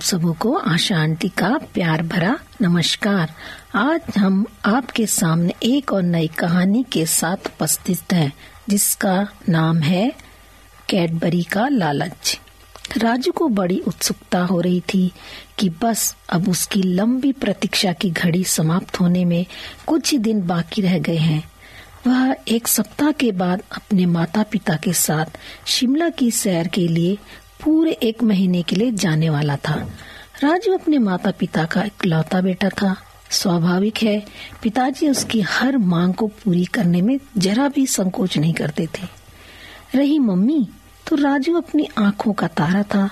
आप सबों को आशा आंटी का प्यार भरा नमस्कार। आज हम आपके सामने एक और नई कहानी के साथ उपस्थित हैं, जिसका नाम है कैडबरी का लालच। राजू को बड़ी उत्सुकता हो रही थी कि बस अब उसकी लंबी प्रतीक्षा की घड़ी समाप्त होने में कुछ ही दिन बाकी रह गए हैं। वह एक सप्ताह के बाद अपने माता पिता के साथ शिमला की सैर के लिए पूरे एक महीने के लिए जाने वाला था। राजू अपने माता पिता का इकलौता बेटा था। स्वाभाविक है, पिताजी उसकी हर मांग को पूरी करने में जरा भी संकोच नहीं करते थे। रही मम्मी तो राजू अपनी आँखों का तारा था।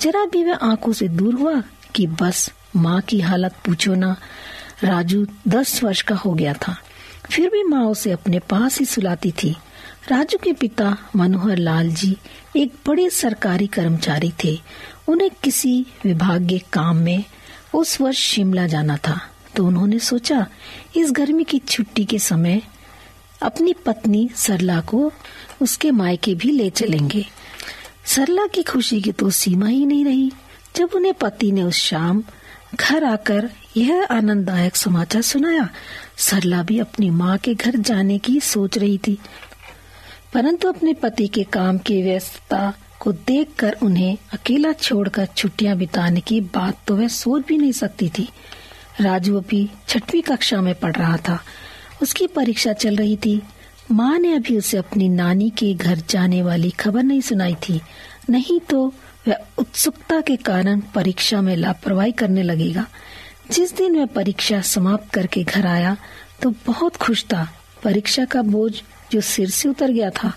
जरा भी वह आँखों से दूर हुआ कि बस माँ की हालत पूछो ना। राजू दस वर्ष का हो गया था। फिर भी माँ उसे अपने पास ही सुलाती थी। राजू के पिता मनोहर लाल जी एक बड़े सरकारी कर्मचारी थे। उन्हें किसी विभागीय काम में उस वर्ष शिमला जाना था। तो उन्होंने सोचा, इस गर्मी की छुट्टी के समय अपनी पत्नी सरला को उसके मायके भी ले चलेंगे। सरला की खुशी की तो सीमा ही नहीं रही। जब उन्हें पति ने उस शाम घर आकर यह आनंददायक समाचार सुनाया, सरला भी अपनी माँ के घर जाने की सोच रही थी। परंतु अपने पति के काम की व्यस्तता को देखकर उन्हें अकेला छोड़कर छुट्टियाँ बिताने की बात तो वह सोच भी नहीं सकती थी। राजू अभी छठवीं कक्षा में पढ़ रहा था। उसकी परीक्षा चल रही थी। माँ ने अभी उसे अपनी नानी के घर जाने वाली खबर नहीं सुनाई थी। नहीं तो वह उत्सुकता के कारण परीक्षा में लापरवाही करने लगेगा। जिस दिन वह परीक्षा समाप्त करके घर आया तो बहुत खुश था। परीक्षा का बोझ जो सिर से उतर गया था।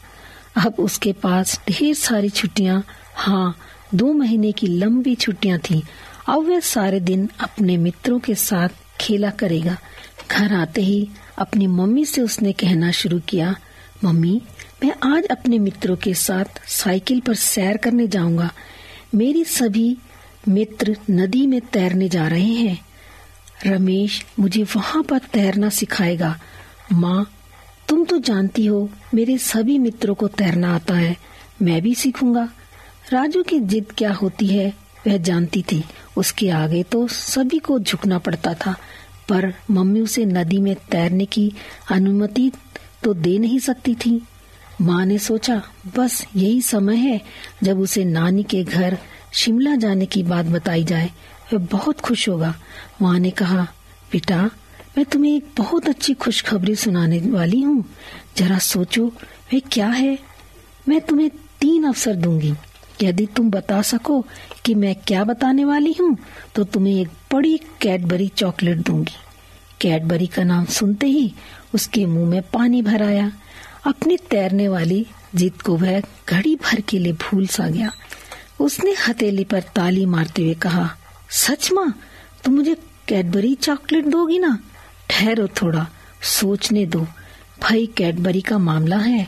अब उसके पास ढेर सारी छुट्टियाँ। हाँ दो महीने की लंबी छुट्टियाँ थी। अब वह सारे दिन अपने मित्रों के साथ खेला करेगा। घर आते ही अपनी मम्मी से उसने कहना शुरू किया, मम्मी, मैं आज अपने मित्रों के साथ साइकिल पर सैर करने जाऊँगा। मेरी सभी मित्र नदी में तैरने जा रहे हैं। रमेश मुझे वहाँ पर तैरना सिखाएगा। माँ तुम तो जानती हो, मेरे सभी मित्रों को तैरना आता है। मैं भी सीखूँगा। राजू की जिद क्या होती है, वह जानती थी। उसके आगे तो सभी को झुकना पड़ता था, पर मम्मी उसे नदी में तैरने की अनुमति तो दे नहीं सकती थी। माँ ने सोचा, बस यही समय है, जब उसे नानी के घर शिमला जाने की बात बताई जाए, वह बहुत खुश होगा। माँ ने कहा, बेटा मैं तुम्हें एक बहुत अच्छी खुशखबरी सुनाने वाली हूँ। जरा सोचो, वे क्या है? मैं तुम्हें तीन अवसर दूँगी। यदि तुम बता सको कि मैं क्या बताने वाली हूँ तो तुम्हें एक बड़ी कैडबरी चॉकलेट दूँगी। कैडबरी का नाम सुनते ही उसके मुँह में पानी भर आया। अपनी तैरने वाली जीत को वह घड़ी भर के लिए भूल सा गया। उसने हथेली पर ताली मारते हुए कहा, सच माँ, तुम मुझे कैडबरी चॉकलेट दोगी ना? ठहरो थोड़ा, सोचने दो। भाई, कैडबरी का मामला है?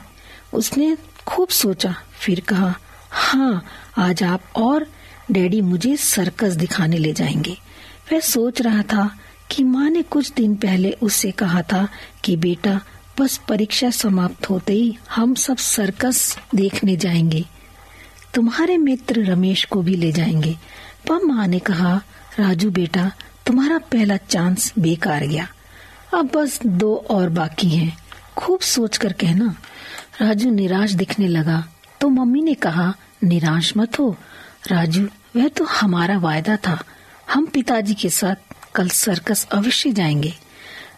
उसने खूब सोचा, फिर कहा हाँ आज आप और डैडी मुझे सर्कस दिखाने ले जाएँगे। वह सोच रहा था कि माँ ने कुछ दिन पहले उससे कहा था कि, बेटा, बस परीक्षा समाप्त होते ही हम सब सर्कस देखने जाएँगे। तुम्हारे मित्र रमेश को भी ले जाएँगे। पर माँ ने कहा, राजू बेटा, तुम्हारा पहला चांस बेकार गया। अब बस दो और बाकी हैं। खूब सोच कर कहना। राजू निराश दिखने लगा। तो मम्मी ने कहा, निराश मत हो। राजू, वह तो हमारा वायदा था। हम पिताजी के साथ कल सर्कस अवश्य जाएँगे।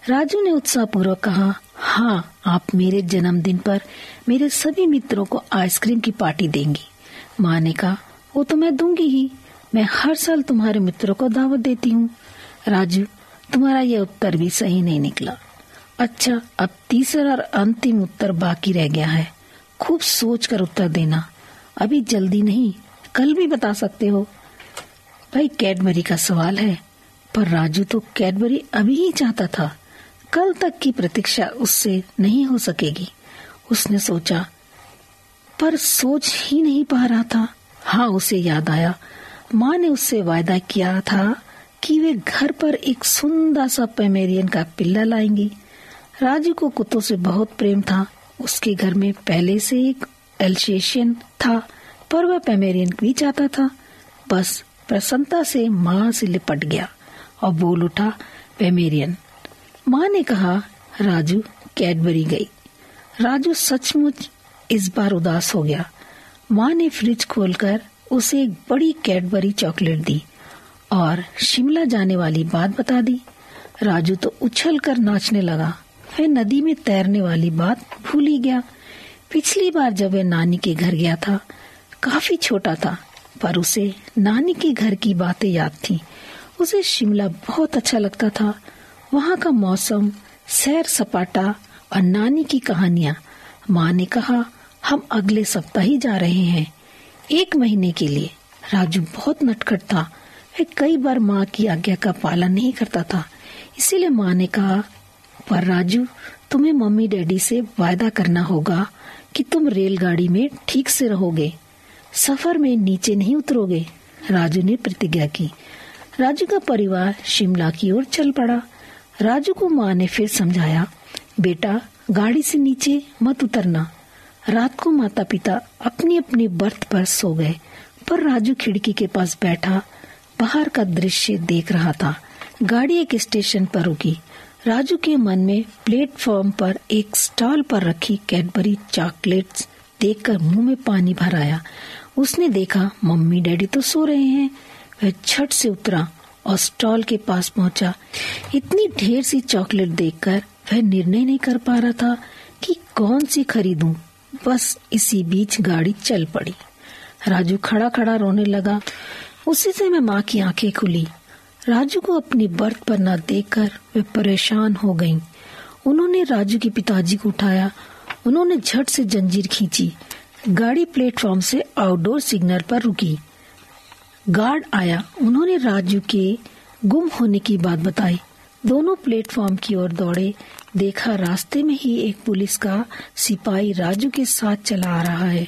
राजू ने उत्साहपूर्वक कहा हाँ आप मेरे जन्मदिन पर मेरे सभी मित्रों को आइसक्रीम की पार्टी देंगी। माँ ने कहा, वो तो मैं दूँगी ही। मैं हर साल तुम्हारे मित्रों को दावत देती हूँ। राजू तुम्हारा यह उत्तर भी सही नहीं निकला। अच्छा अब तीसरा और अंतिम उत्तर बाकी रह गया है। खूब सोच कर उत्तर देना। अभी जल्दी नहीं, कल भी बता सकते हो। भाई, कैडबरी का सवाल है, पर राजू तो कैडबरी अभी ही चाहता था। कल तक की प्रतीक्षा उससे नहीं हो सकेगी। उसने सोचा, पर सोच ही नहीं पा रहा था। हाँ उसे याद आया। माँ ने उससे वायदा किया था कि वे घर पर एक सुंदर सा पेमेरियन का पिल्ला लाएँगी। राजू को कुत्तों से बहुत प्रेम था। उसके घर में पहले से एक एल्सेशियन था, पर वह पेमेरियन भी चाहता था। बस प्रसन्नता से माँ से लिपट गया और बोल उठा, पेमेरियन। माँ ने कहा, राजू, कैडबरी गई। राजू सचमुच इस बार उदास हो गया। माँ ने फ्रिज खोलकर उसे एक बड़ी कैडबरी चॉकलेट दी। और शिमला जाने वाली बात बता दी। राजू तो उछल कर नाचने लगा। वह नदी में तैरने वाली बात भूल ही गया। पिछली बार जब वह नानी के घर गया था, काफ़ी छोटा था, पर उसे नानी के घर की बातें याद थी। उसे शिमला बहुत अच्छा लगता था। वहाँ का मौसम, सैर सपाटा और नानी की कहानियाँ, माँ ने कहा, हम अगले सप्ताह ही जा रहे हैं। एक महीने के लिए। राजू बहुत नटखट था। वह कई बार माँ की आज्ञा का पालन नहीं करता था। इसीलिए माँ ने कहा, पर राजू, तुम्हें मम्मी डैडी से वायदा करना होगा कि तुम रेलगाड़ी में ठीक से रहोगे। सफ़र में नीचे नहीं उतरोगे। राजू ने प्रतिज्ञा की। राजू का परिवार शिमला की ओर चल पड़ा। राजू को माँ ने फिर समझाया, बेटा, गाड़ी से नीचे मत उतरना। रात को माता पिता अपनी अपनी बर्थ पर सो गए, पर राजू खिड़की के पास बैठा बाहर का दृश्य देख रहा था। गाड़ी एक स्टेशन पर रुकी। राजू के मन में प्लेटफॉर्म पर एक स्टॉल पर रखी कैडबरी चॉकलेट्स देखकर मुँह में पानी भर आया। उसने देखा, मम्मी डैडी तो सो रहे हैं। वह छट से उतरा और स्टॉल के पास पहुँचा। इतनी ढेर सी चॉकलेट देखकर वह निर्णय नहीं कर पा रहा था कि कौन सी खरीदूं। बस इसी बीच गाड़ी चल पड़ी। राजू खड़ा खड़ा रोने लगा। उसी से मैं माँ की आँखें खुली। राजू को अपनी बर्थ पर न देखकर वे परेशान हो गईं। उन्होंने राजू के पिताजी को उठाया। उन्होंने झट से जंजीर खींची। गाड़ी प्लेटफॉर्म से आउटडोर सिग्नल पर रुकी। गार्ड आया। उन्होंने राजू के गुम होने की बात बताई। दोनों प्लेटफॉर्म की ओर दौड़े। देखा रास्ते में ही एक पुलिस का सिपाही राजू के साथ चला आ रहा है।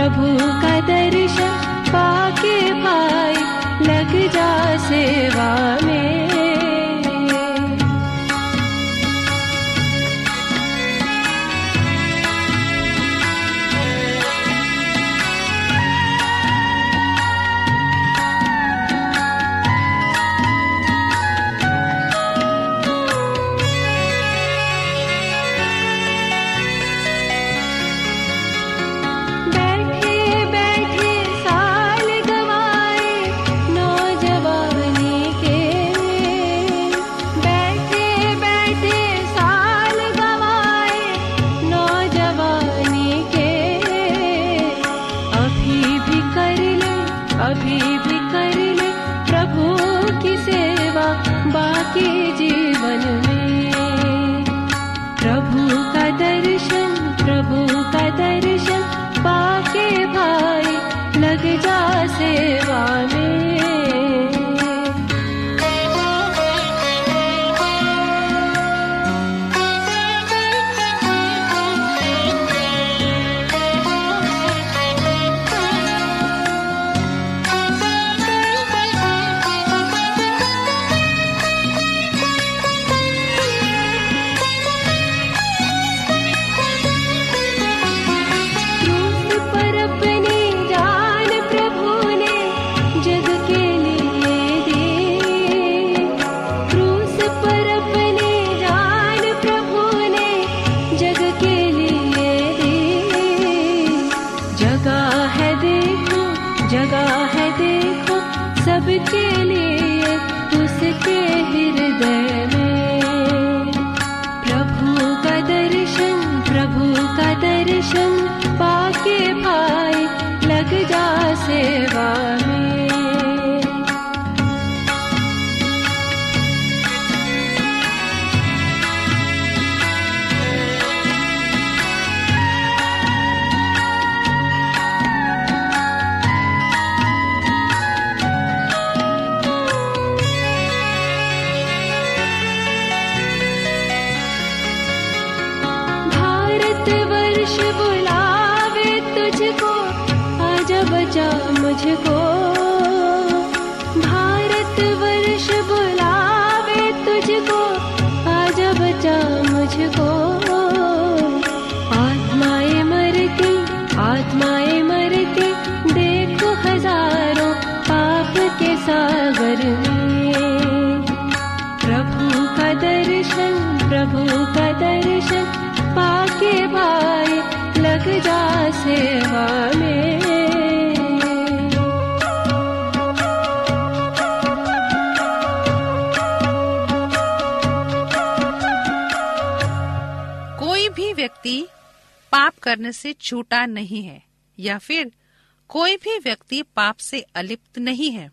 प्रभु का दर्शन पाके भाई लग जा सेवा में। जा दर्शन पाके भाई लग जा सेवा में। कोई भी व्यक्ति पाप करने से छूटा नहीं है, या फिर कोई भी व्यक्ति पाप से अलिप्त नहीं है।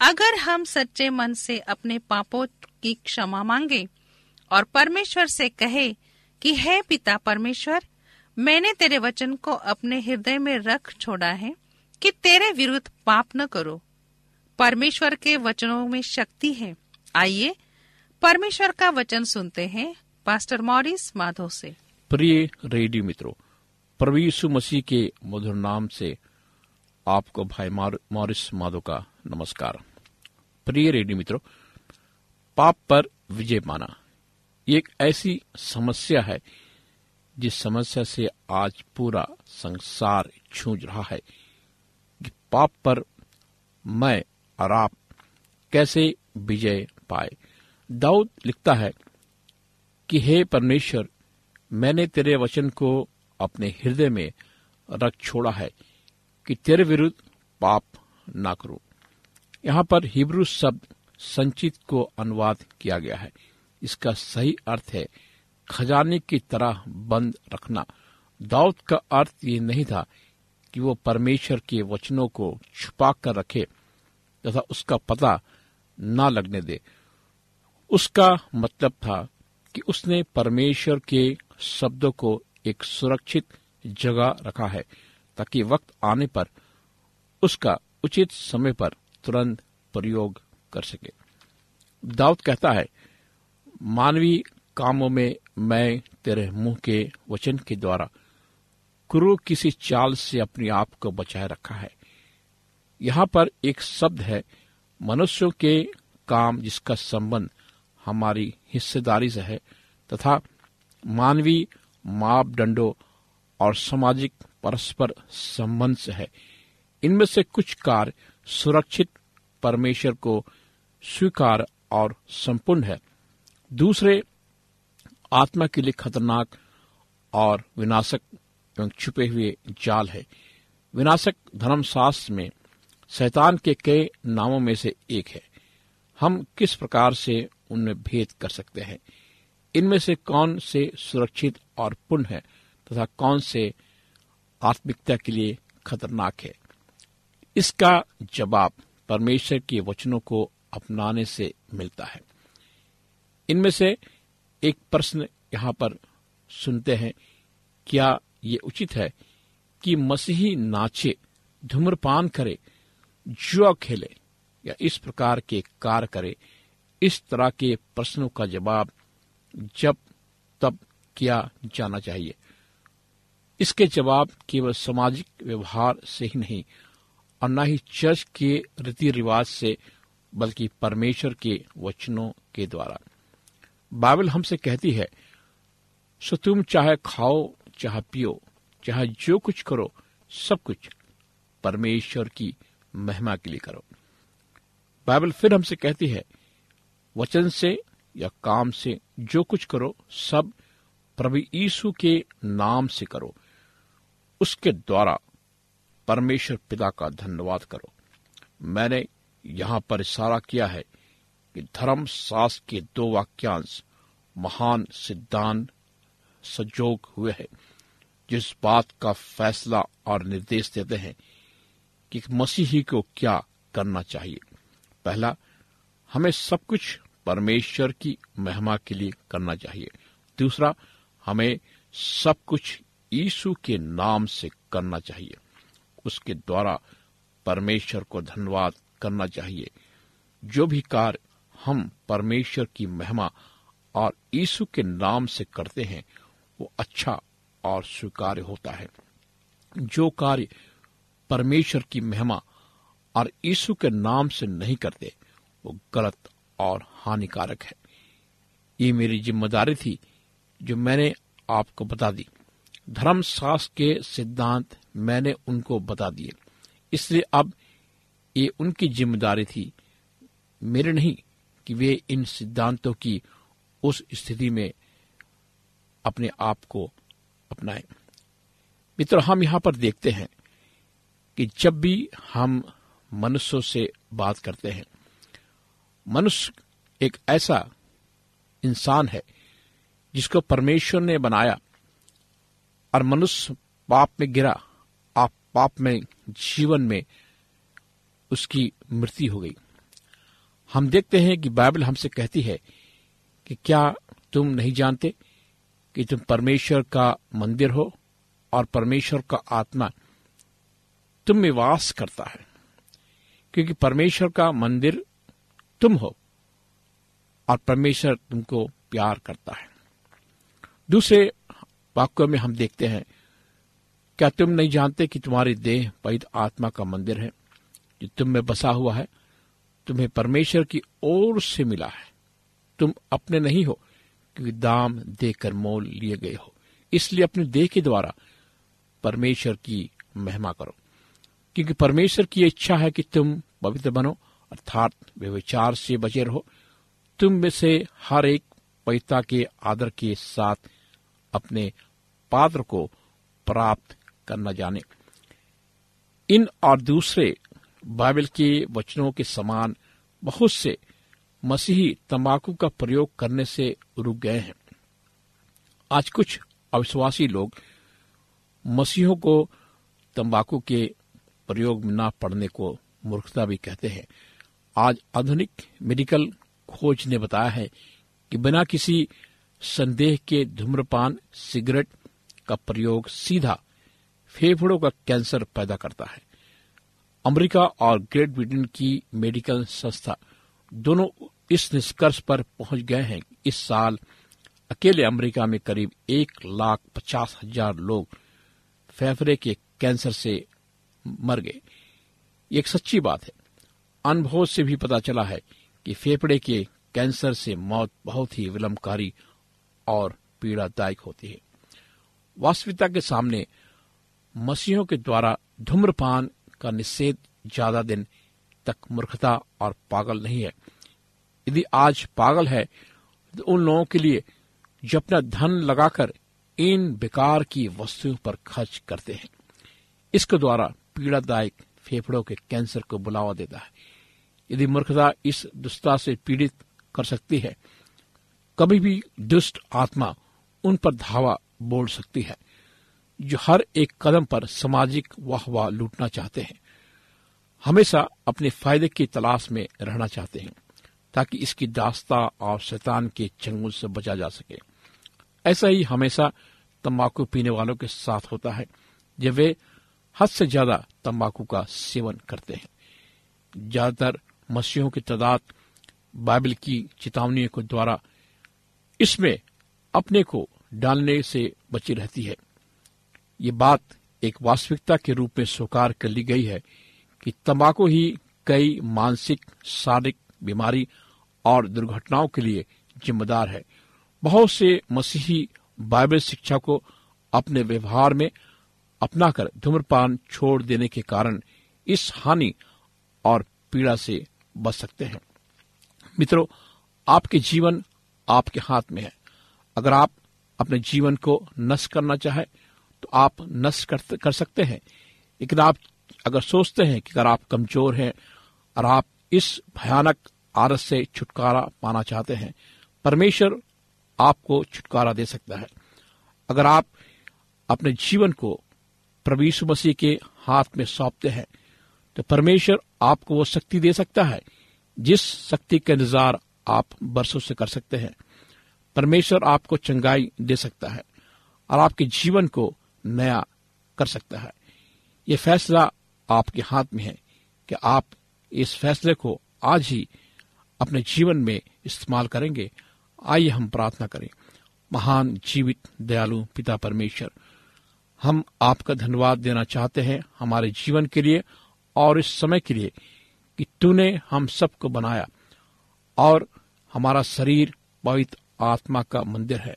अगर हम सच्चे मन से अपने पापों की क्षमा मांगे और परमेश्वर से कहे कि, हे पिता परमेश्वर, मैंने तेरे वचन को अपने हृदय में रख छोड़ा है कि तेरे विरुद्ध पाप न करो। परमेश्वर के वचनों में शक्ति है। आइए, परमेश्वर का वचन सुनते हैं पास्टर मॉरिस माधो से। प्रिय रेडियो मित्रों यीशु मसीह के मधुर नाम से आपको भाई मार- मॉरिस माधो का नमस्कार। प्रिय रेडियो मित्रों, पाप पर विजय ये एक ऐसी समस्या है, जिस समस्या से आज पूरा संसार छूझ रहा है, कि पाप पर मैं और आप कैसे विजय पाए? दाऊद लिखता है कि, हे परमेश्वर, मैंने तेरे वचन को अपने हृदय में रख छोड़ा है कि तेरे विरुद्ध पाप ना करूँ। यहाँ पर हिब्रू शब्द संचित को अनुवाद किया गया है। इसका सही अर्थ है, खजाने की तरह बंद रखना। दाऊद का अर्थ ये नहीं था कि वो परमेश्वर के वचनों को छुपा कर रखे तथा उसका पता ना लगने दे। उसका मतलब था कि उसने परमेश्वर के शब्दों को एक सुरक्षित जगह रखा है, ताकि वक्त आने पर उसका उचित समय पर तुरंत प्रयोग कर सके। दाऊद कहता है मानवीय कामों में मैं तेरे मुँह के वचन के द्वारा क्रूर किसी चाल से अपने आप को बचाए रखा है। यहाँ पर एक शब्द है, मनुष्यों के काम जिसका संबंध हमारी हिस्सेदारी से है तथा मानवीय मापदंडों और सामाजिक परस्पर संबंध से है। इनमें से कुछ कार्य सुरक्षित परमेश्वर को स्वीकार और संपूर्ण है। दूसरे, आत्मा के लिए खतरनाक और विनाशक एवं छुपे हुए जाल है। विनाशक धर्मशास्त्र में शैतान के कई नामों में से एक है। हम किस प्रकार से उनमें भेद कर सकते हैं? इनमें से कौन से सुरक्षित और पुण्य है तथा कौन से आत्मिकता के लिए खतरनाक है? इसका जवाब परमेश्वर के वचनों को अपनाने से मिलता है। इनमें से एक प्रश्न यहाँ पर सुनते हैं, क्या ये उचित है कि मसीही नाचे, धूम्रपान करे, जुआ खेले, या इस प्रकार के कार्य करे? इस तरह के प्रश्नों का जवाब जब तब किया जाना चाहिए। इसके जवाब केवल सामाजिक व्यवहार से ही नहीं, और न ही चर्च के रीति रिवाज से, बल्कि परमेश्वर के वचनों के द्वारा। बाइबल हमसे कहती है, सो तुम चाहे खाओ, चाहे पियो, चाहे जो कुछ करो, सब कुछ परमेश्वर की महिमा के लिए करो। बाइबल फिर हमसे कहती है, वचन से या काम से जो कुछ करो, सब प्रभु यीशु के नाम से करो। उसके द्वारा परमेश्वर पिता का धन्यवाद करो। मैंने यहाँ पर इशारा किया है कि धर्म शास्त्र के दो वाक्यांश, महान सिद्धांत संजोग हुए हैं, जिस बात का फैसला और निर्देश देते हैं कि मसीही को क्या करना चाहिए। पहला, हमें सब कुछ परमेश्वर की महिमा के लिए करना चाहिए। दूसरा, हमें सब कुछ यीशु के नाम से करना चाहिए। उसके द्वारा परमेश्वर को धन्यवाद करना चाहिए। जो भी कार्य हम परमेश्वर की महिमा और यीशु के नाम से करते हैं, वो अच्छा और स्वीकार्य होता है। जो कार्य परमेश्वर की महिमा और यीशु के नाम से नहीं करते, वो गलत और हानिकारक है। ये मेरी ज़िम्मेदारी थी जो मैंने आपको बता दी। धर्मशास्त्र के सिद्धांत मैंने उनको बता दिए। इसलिए अब ये उनकी ज़िम्मेदारी थी, मेरे नहीं कि वे इन सिद्धांतों की उस स्थिति में अपने आप को अपनाएँ। मित्र, हम यहाँ पर देखते हैं कि जब भी हम मनुष्यों से बात करते हैं, मनुष्य एक ऐसा इंसान है जिसको परमेश्वर ने बनाया और मनुष्य पाप में गिरा, आप पाप में, जीवन में उसकी मृत्यु हो गई। हम देखते हैं कि बाइबल हमसे कहती है कि क्या तुम नहीं जानते कि तुम परमेश्वर का मंदिर हो और परमेश्वर का आत्मा तुम में वास करता है? क्योंकि परमेश्वर का मंदिर तुम हो और परमेश्वर तुमको प्यार करता है। दूसरे वाक्यों में हम देखते हैं, क्या तुम नहीं जानते कि तुम्हारी देह पवित्र आत्मा का मंदिर है जो तुम में बसा हुआ है? तुम्हें परमेश्वर की ओर से मिला है। तुम अपने नहीं हो, क्योंकि दाम देकर मोल लिए गए हो। इसलिए अपने देह के द्वारा परमेश्वर की महिमा करो। क्योंकि परमेश्वर की इच्छा है कि तुम पवित्र बनो, अर्थात व्यविचार से बचे रहो। तुम में से हर एक पवित्रता के आदर के साथ अपने पात्र को प्राप्त करना जाने। इन और दूसरे बाइबल के वचनों के समान बहुत से मसीही तंबाकू का प्रयोग करने से रुक गए हैं। आज कुछ अविश्वासी लोग मसीहों को तंबाकू के प्रयोग में न पड़ने को मूर्खता भी कहते हैं। आज आधुनिक मेडिकल खोज ने बताया है कि बिना किसी संदेह के धूम्रपान, सिगरेट का प्रयोग सीधा फेफड़ों का कैंसर पैदा करता है। अमेरिका और ग्रेट ब्रिटेन की मेडिकल संस्था दोनों इस निष्कर्ष पर पहुँच गए हैं कि इस साल अकेले अमेरिका में करीब एक लाख पचास हज़ार लोग फेफड़े के कैंसर से मर गए। एक सच्ची बात है। अनुभव से भी पता चला है कि फेफड़े के कैंसर से मौत बहुत ही विलंबकारी और पीड़ादायक होती है। वास्तविकता के सामने मसीहों के द्वारा धूम्रपान का निषेध ज़्यादा दिन तक मूर्खता और पागल नहीं है। यदि आज पागल है तो उन लोगों के लिए जो अपना धन लगाकर इन बेकार की वस्तुओं पर खर्च करते हैं, इसके द्वारा पीड़ादायक फेफड़ों के कैंसर को बुलावा देता है। यदि मूर्खता इस दुष्टता से पीड़ित कर सकती है, कभी भी दुष्ट आत्मा उन पर धावा बोल सकती है। जो हर एक कदम पर सामाजिक वाहवा लूटना चाहते हैं। हमेशा अपने फ़ायदे की तलाश में रहना चाहते हैं, ताकि इसकी दास्ता और शैतान के चंगुल से बचा जा सके। ऐसा ही हमेशा तंबाकू पीने वालों के साथ होता है, जब वे हद से ज़्यादा तंबाकू का सेवन करते हैं। ज़्यादातर मसीहों की तादाद बाइबल की चेतावनियों के द्वारा इसमें अपने को डालने से बची रहती है। ये बात एक वास्तविकता के रूप में स्वीकार कर ली गई है कि तंबाकू ही कई मानसिक, शारीरिक बीमारी और दुर्घटनाओं के लिए जिम्मेदार है। बहुत से मसीही बाइबल शिक्षा को अपने व्यवहार में अपनाकर धूम्रपान छोड़ देने के कारण इस हानि और पीड़ा से बच सकते हैं। मित्रों, आपके जीवन आपके हाथ में है। अगर आप अपने जीवन को नष्ट करना चाहे तो आप नष्ट कर, सकते हैं। लेकिन आप अगर सोचते हैं कि अगर आप कमज़ोर हैं और आप इस भयानक आरस से छुटकारा पाना चाहते हैं परमेश्वर आपको छुटकारा दे सकता है। अगर आप अपने जीवन को यीशु मसीह के हाथ में सौंपते हैं तो परमेश्वर आपको वो शक्ति दे सकता है जिस शक्ति का इंतज़ार आप बरसों से कर सकते हैं। परमेश्वर आपको चंगाई दे सकता है और आपके जीवन को नया कर सकता है। ये फैसला आपके हाथ में है कि आप इस फैसले को आज ही अपने जीवन में इस्तेमाल करेंगे। आइए हम प्रार्थना करें। महान जीवित, दयालु पिता परमेश्वर, हम आपका धन्यवाद देना चाहते हैं हमारे जीवन के लिए और इस समय के लिए कि तूने हम सबको बनाया और हमारा शरीर पवित्र आत्मा का मंदिर है।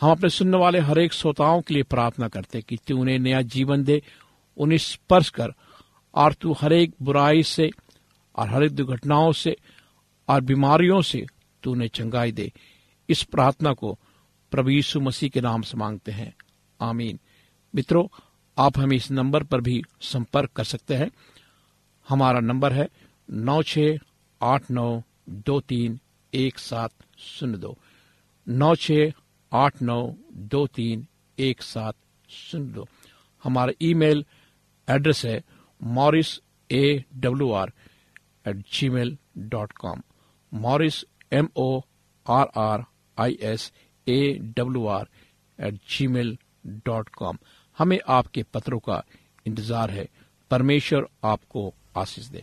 हम अपने सुनने वाले हर एक श्रोताओं के लिए प्रार्थना करते कि तू उन्हें नया जीवन दे, उन्हें स्पर्श कर और तू हर एक बुराई से और हर एक दुर्घटनाओं से और बीमारियों से तू उन्हें चंगाई दे। इस प्रार्थना को प्रभु यीशु मसीह के नाम से मांगते हैं। आमीन। मित्रों, आप हमें इस नंबर पर भी संपर्क कर सकते हैं। हमारा नंबर है नौ छ आठ नौ दो तीन एक सात शून्य दो। नौ छ आठ नौ दो तीन एक सात शून्य दो हमारा ईमेल एड्रेस है Morris A W R at gmail dot com. Morris M O R R I S A W R at gmail dot com. हमें आपके पत्रों का इंतज़ार है। परमेश्वर आपको आशीष दे।